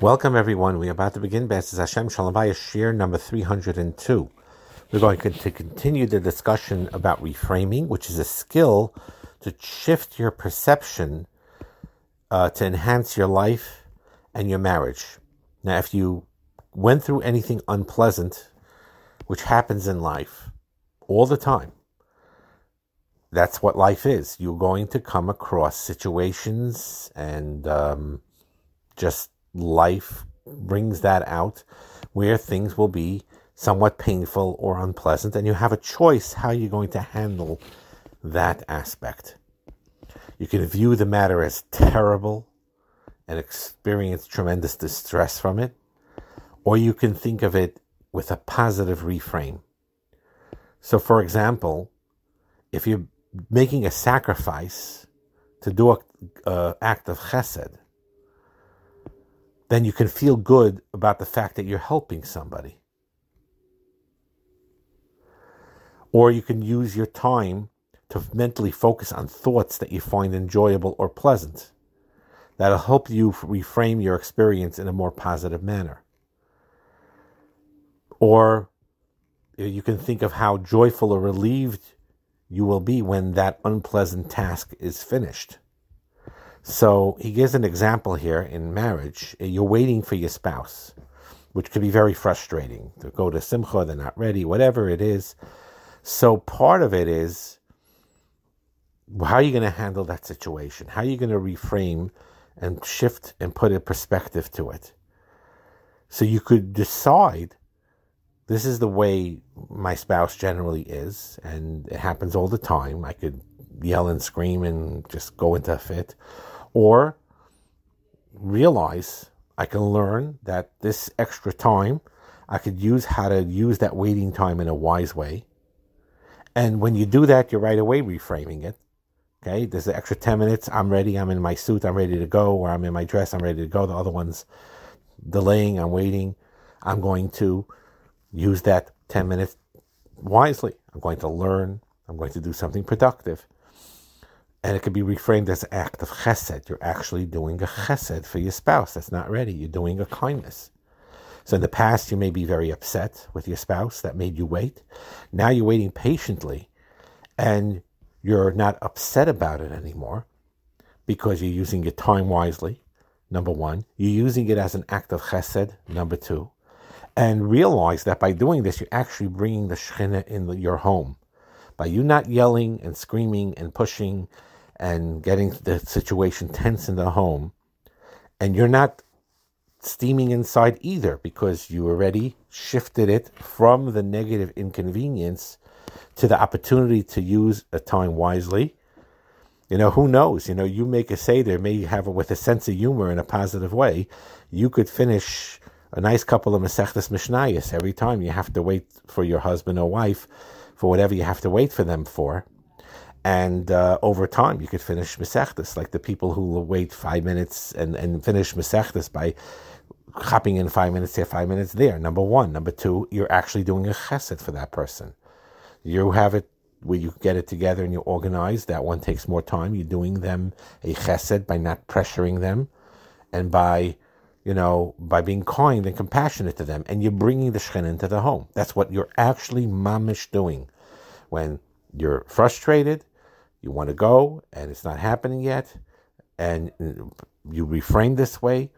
Welcome, everyone. We're about to begin B'ezras Hashem Shalom Shir number 302. We're going to continue the discussion about reframing, which is a skill to shift your perception uh, to enhance your life and your marriage. Now, if you went through anything unpleasant, which happens in life all the time, that's what life is. You're going to come across situations and um, just life brings that out where things will be somewhat painful or unpleasant, and you have a choice how you're going to handle that aspect. You can view the matter as terrible and experience tremendous distress from it, or you can think of it with a positive reframe. So, for example, if you're making a sacrifice to do an uh, act of chesed, then you can feel good about the fact that you're helping somebody. Or you can use your time to mentally focus on thoughts that you find enjoyable or pleasant. That'll help you reframe your experience in a more positive manner. Or eh, you can think of how joyful or relieved you will be when that unpleasant task is finished. So he gives an example here in marriage. You're waiting for your spouse, which could be very frustrating. To go to Simcha, they're not ready, whatever it is. So part of it is how are you going to handle that situation? How are you going to reframe and shift and put a perspective to it? So you could decide this is the way my spouse generally is, and it happens all the time. I could yell and scream and just go into a fit or realize I can learn that this extra time I could use how to use that waiting time in a wise way. And when you do that, you're right away reframing it. Okay, there's an extra 10 minutes. I'm ready. I'm in my suit. I'm ready to go. Or I'm in my dress. I'm ready to go. The other one's delaying. I'm waiting. I'm going to use that 10 minutes wisely. I'm going to learn. I'm going to do something productive. And it could be reframed as an act of chesed. You're actually doing a chesed for your spouse that's not ready. You're doing a kindness. So in the past, you may be very upset with your spouse that made you wait. Now you're waiting patiently and you're not upset about it anymore because you're using your time wisely. Number one, you're using it as an act of chesed. Number two, and realize that by doing this, you're actually bringing the Shekhinah in your home. By you not yelling and screaming and pushing and getting the situation tense in the home, and you're not steaming inside either because you already shifted it from the negative inconvenience to the opportunity to use a time wisely. You know, who knows? You know, you make a Seder, may have it with a sense of humor in a positive way. You could finish a nice couple of Masechtas Mishnayos every time you have to wait for your husband or wife for whatever you have to wait for them for. And uh, over time, you could finish Masechtas, like the people who will wait five minutes and, and finish Masechtas by hopping in five minutes here, five minutes there. Number one. Number two, you're actually doing a chesed for that person. You have it where you get it together and you organize. That one takes more time. You're doing them a chesed by not pressuring them and by, you know, by being kind and compassionate to them. And you're bringing the Shekhinah into the home. That's what you're actually mamish doing. When you're frustrated, you want to go and it's not happening yet, and mm, you reframe this way,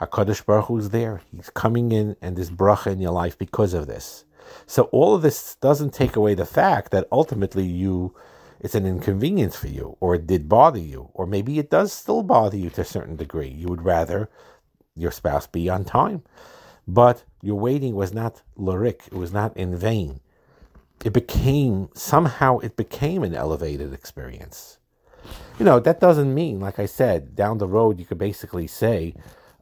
HaKadosh Baruch Hu is there. He's coming in and there's bracha in your life because of this. So all of this doesn't take away the fact that ultimately you, it's an inconvenience for you, or it did bother you, or maybe it does still bother you to a certain degree. You would rather your spouse be on time. But your waiting was not lyric, it was not in vain it became somehow it became an elevated experience. You know, that doesn't mean, like I said, down the road you could basically say,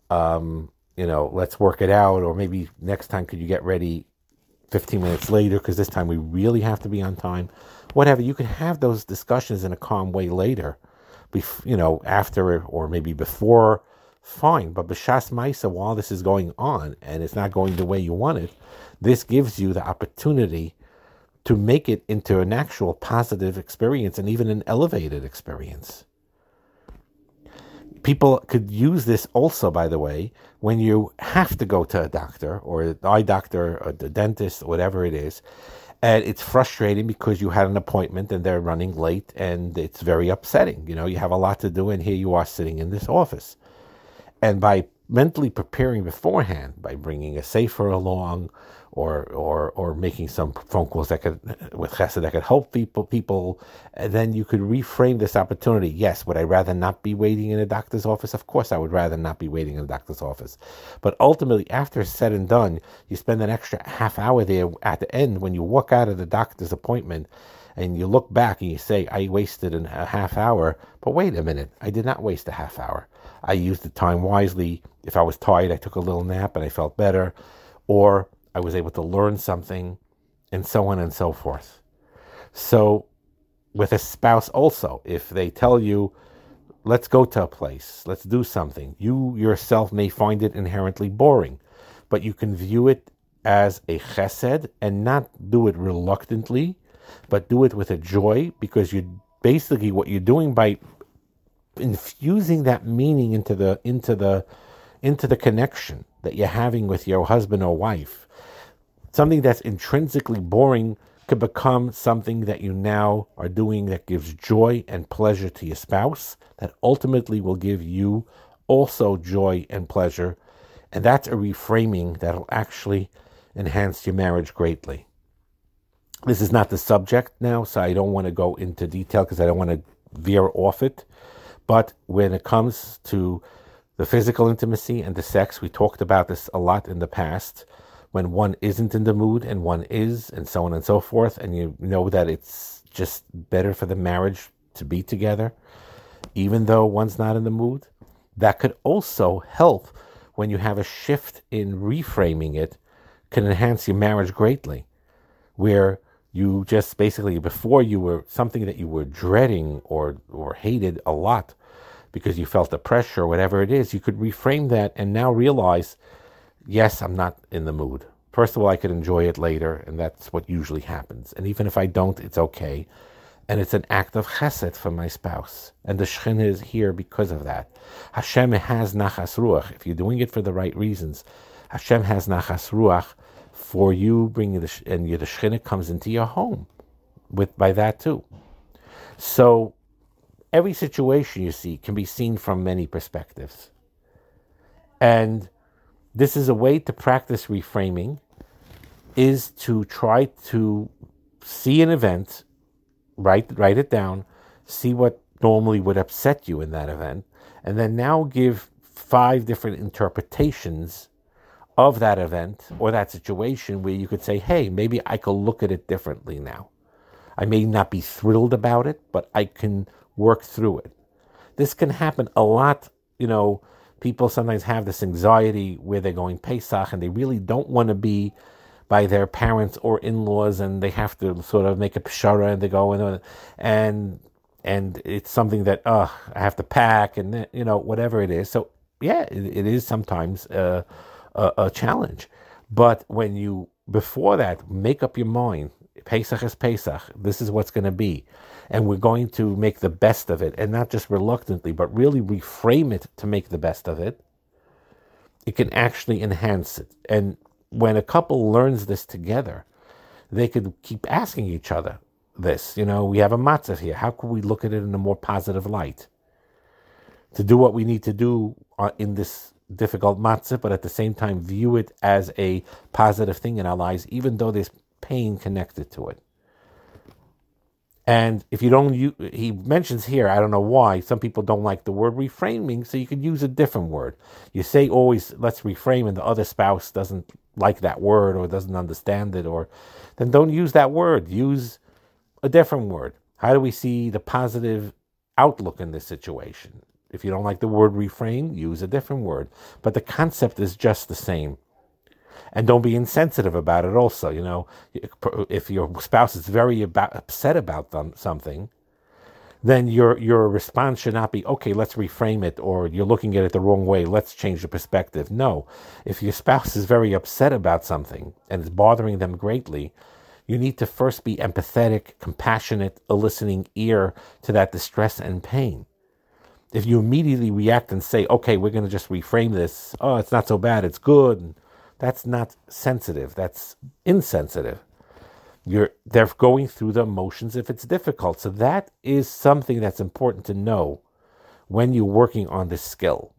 um, you know, let's work it out, or maybe next time could you get ready 15 minutes later because this time we really have to be on time. Whatever, you can have those discussions in a calm way later, bef- you know, after or maybe before, fine. But B'Shas Maisa, while this is going on and it's not going the way you want it, this gives you the opportunity to make it into an actual positive experience and even an elevated experience. people could use this also, by the way, when you have to go to a doctor or an eye doctor or the dentist, or whatever it is, and it's frustrating because you had an appointment and they're running late and it's very upsetting. You know, you have a lot to do and here you are sitting in this office. And by mentally preparing beforehand, by bringing a sefer along or or or making some phone calls that could with chesed that could help people people and then you could reframe this opportunity. Yes would i rather not be waiting in a doctor's office? Of course i would rather not be waiting in a doctor's office. But ultimately after it's said and done you spend an extra half hour there at the end when you walk out of the doctor's appointment and you look back and you say i wasted a half hour. But wait a minute i did not waste a half hour. I used the time wisely. If i was tired i took a little nap and i felt better. Or I was able to learn something, and so on and so forth. So, with a spouse, also, if they tell you, let's go to a place, let's do something, you yourself may find it inherently boring, but you can view it as a chesed and not do it reluctantly, but do it with a joy because you basically what you're doing by infusing that meaning into the into the into the connection that you're having with your husband or wife something that's intrinsically boring could become something that you now are doing that gives joy and pleasure to your spouse, that ultimately will give you also joy and pleasure. And that's a reframing that'll actually enhance your marriage greatly. This is not the subject now, so I don't want to go into detail because I don't want to veer off it. But when it comes to the physical intimacy and the sex, we talked about this a lot in the past when one isn't in the mood and one is, and so on and so forth, and you know that it's just better for the marriage to be together, even though one's not in the mood. That could also help when you have a shift in reframing it, can enhance your marriage greatly, where you just basically before you were something that you were dreading or or hated a lot because you felt the pressure or whatever it is, you could reframe that and now realize yes, I'm not in the mood. First of all, I could enjoy it later, and that's what usually happens. And even if I don't, it's okay. And it's an act of chesed for my spouse. And the Shekhinah is here because of that. Hashem has nachas ruach. If you're doing it for the right reasons, Hashem has nachas ruach for you bringing the, and the Shekhinah comes into your home with by that too. So every situation you see can be seen from many perspectives. And this is a way to practice reframing is to try to see an event write write it down see what normally would upset you in that event and then now give five different interpretations of that event or that situation where you could say hey maybe i could look at it differently now. I may not be thrilled about it but i can work through it. This can happen a lot you know. People sometimes have this anxiety where they're going Pesach and they really don't want to be by their parents or in-laws and they have to sort of make a pshara and they go and and and it's something that uh I have to pack and you know whatever it is. So yeah, it, it is sometimes a, a, a challenge, but when you before that make up your mind, Pesach is Pesach. This is what's going to be and we're going to make the best of it, and not just reluctantly, but really reframe it to make the best of it, it can actually enhance it. And when a couple learns this together, they could keep asking each other this. You know, we have a matzav here. How can we look at it in a more positive light? To do what we need to do uh, in this difficult matzav, but at the same time view it as a positive thing in our lives, even though there's pain connected to it. And if you don't, use, he mentions here, I don't know why, some people don't like the word reframing, so you could use a different word. You say always, let's reframe, and the other spouse doesn't like that word or doesn't understand it, or then don't use that word. Use a different word. How do we see the positive outlook in this situation? If you don't like the word reframe, use a different word. But the concept is just the same. And don't be insensitive about it also you know. If your spouse is very about, upset about them, something then your your response should not be okay let's reframe it or you're looking at it the wrong way. Let's change the perspective. No. If your spouse is very upset about something and it's bothering them greatly you need to first be empathetic compassionate a listening ear to that distress and pain if you immediately react and say, okay, we're going to just reframe this, oh, it's not so bad, it's good, that's not sensitive, that's insensitive. You're, they're going through the emotions if it's difficult. So that is something that's important to know when you're working on this skill.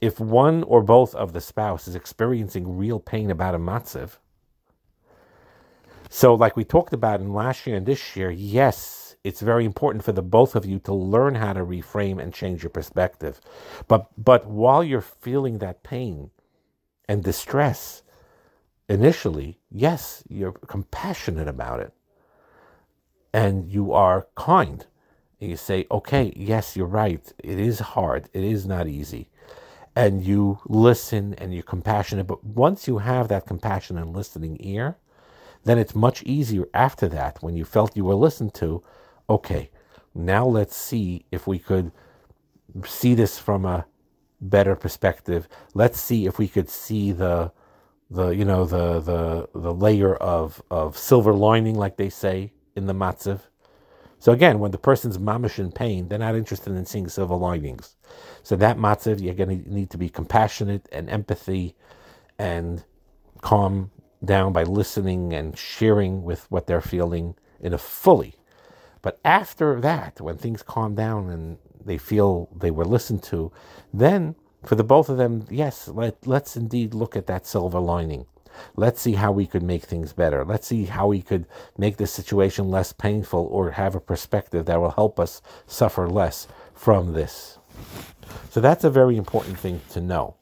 If one or both of the spouse is experiencing real pain about a matziv, so like we talked about in last year and this year, yes, it's very important for the both of you to learn how to reframe and change your perspective. But but while you're feeling that pain and distress, initially, yes, you're compassionate about it. And you are kind. And you say, okay, yes, you're right. It is hard. It is not easy. And you listen and you're compassionate. But once you have that compassion and listening ear, then it's much easier after that when you felt you were listened to. Okay, now let's see if we could see this from a better perspective. Let's see if we could see the the you know the the the layer of of silver lining, like they say in the matziv. So again, when the person's mamish in pain, they're not interested in seeing silver linings. So that matziv, you're going to need to be compassionate and empathy, and calm down by listening and sharing with what they're feeling in a fully. But after that, when things calm down and they feel they were listened to, then for the both of them, yes, let, let's indeed look at that silver lining. Let's see how we could make things better. Let's see how we could make the situation less painful or have a perspective that will help us suffer less from this. So that's a very important thing to know,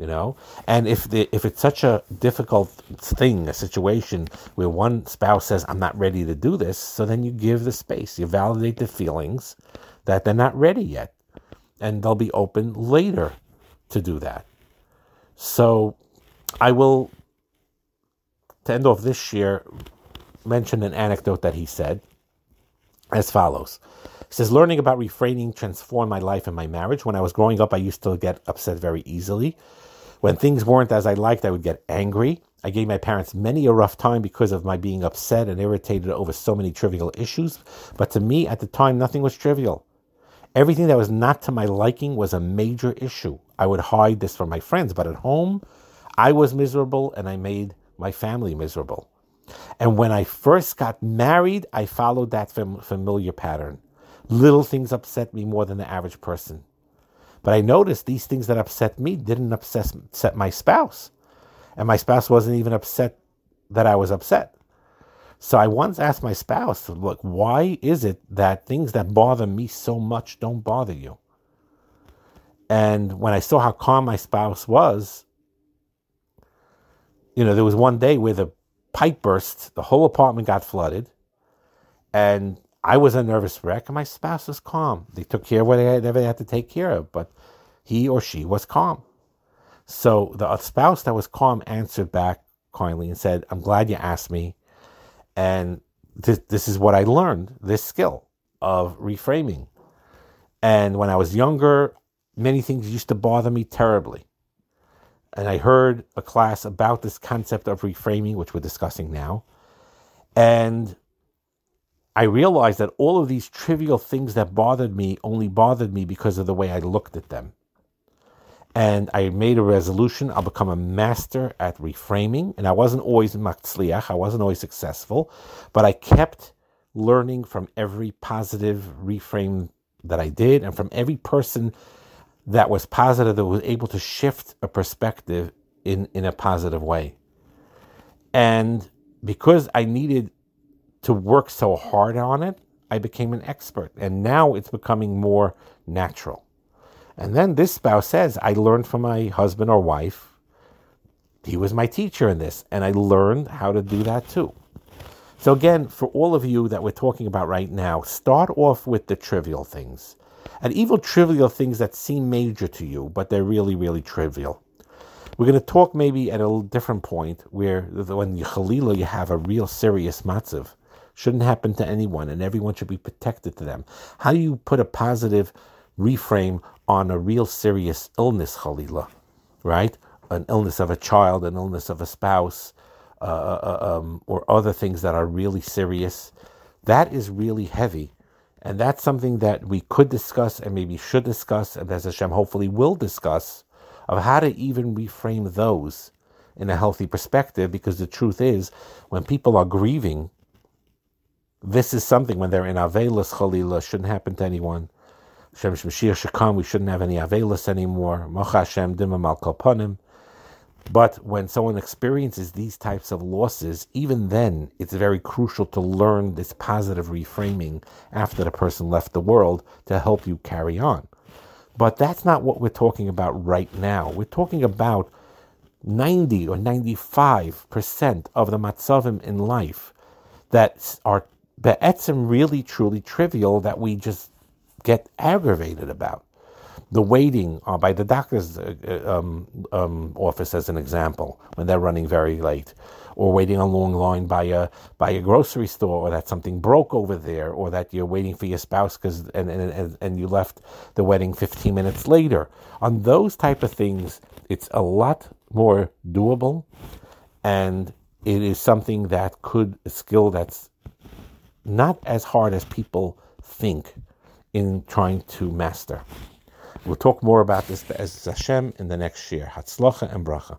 you know. And if the, if it's such a difficult thing, a situation where one spouse says, "I'm not ready to do this," so then you give the space, you validate the feelings that they're not ready yet, and they'll be open later to do that. So I will, to end off this year, mention an anecdote that he said as follows. He says, Learning about reframing transformed my life and my marriage. When I was growing up, I used to get upset very easily. When things weren't as I liked, I would get angry. I gave my parents many a rough time because of my being upset and irritated over so many trivial issues. But to me, at the time, nothing was trivial. Everything that was not to my liking was a major issue. I would hide this from my friends, but at home, I was miserable and I made my family miserable. And when I first got married, I followed that fam- familiar pattern. Little things upset me more than the average person. But I noticed these things that upset me didn't upset, upset my spouse. And my spouse wasn't even upset that I was upset. So I once asked my spouse, look, why is it that things that bother me so much don't bother you? And when I saw how calm my spouse was, you know, there was one day where the pipe burst, the whole apartment got flooded, and I was a nervous wreck, and my spouse was calm. They took care of whatever they had to take care of, but he or she was calm. So the uh, spouse that was calm answered back kindly and said, I'm glad you asked me. And this, this is what I learned this skill of reframing. And when I was younger, many things used to bother me terribly. And I heard a class about this concept of reframing, which we're discussing now. And I realized that all of these trivial things that bothered me only bothered me because of the way I looked at them. And I made a resolution. I'll become a master at reframing. And I wasn't always matzliach. I wasn't always successful, but I kept learning from every positive reframe that I did and from every person that was positive, that was able to shift a perspective in, in a positive way. And because I needed to work so hard on it, I became an expert. And now it's becoming more natural. And then this spouse says, I learned from my husband or wife. He was my teacher in this, and I learned how to do that too. So, again, for all of you that we're talking about right now, start off with the trivial things. And even trivial things that seem major to you, but they're really, really trivial. We're going to talk maybe at a different point where when you chalila, you have a real serious matziv. Shouldn't happen to anyone, and everyone should be protected to them. How do you put a positive reframe on a real serious illness, Khalila, right? An illness of a child, an illness of a spouse, uh, uh, uh, um, or other things that are really serious. That is really heavy. And that's something that we could discuss and maybe should discuss, and as Hashem hopefully will discuss, of how to even reframe those in a healthy perspective. Because the truth is, when people are grieving, this is something when they're in Avelis Chalila, shouldn't happen to anyone. Shem Shemshir come, we shouldn't have any Avelis anymore. Mocha Hashem Dimam Al. But when someone experiences these types of losses, even then, it's very crucial to learn this positive reframing after the person left the world to help you carry on. But that's not what we're talking about right now. We're talking about 90 or 95% of the matzavim in life that are be'etzim really truly trivial that we just get aggravated about the waiting uh, by the doctor's uh, uh, um, um, office, as an example, when they're running very late, or waiting a long line by a by a grocery store, or that something broke over there, or that you're waiting for your spouse because and, and and you left the wedding 15 minutes later. On those type of things, it's a lot more doable, and it is something that could a skill that's not as hard as people think in trying to master. We'll talk more about this as Hashem in the next year. Hatzlacha and bracha.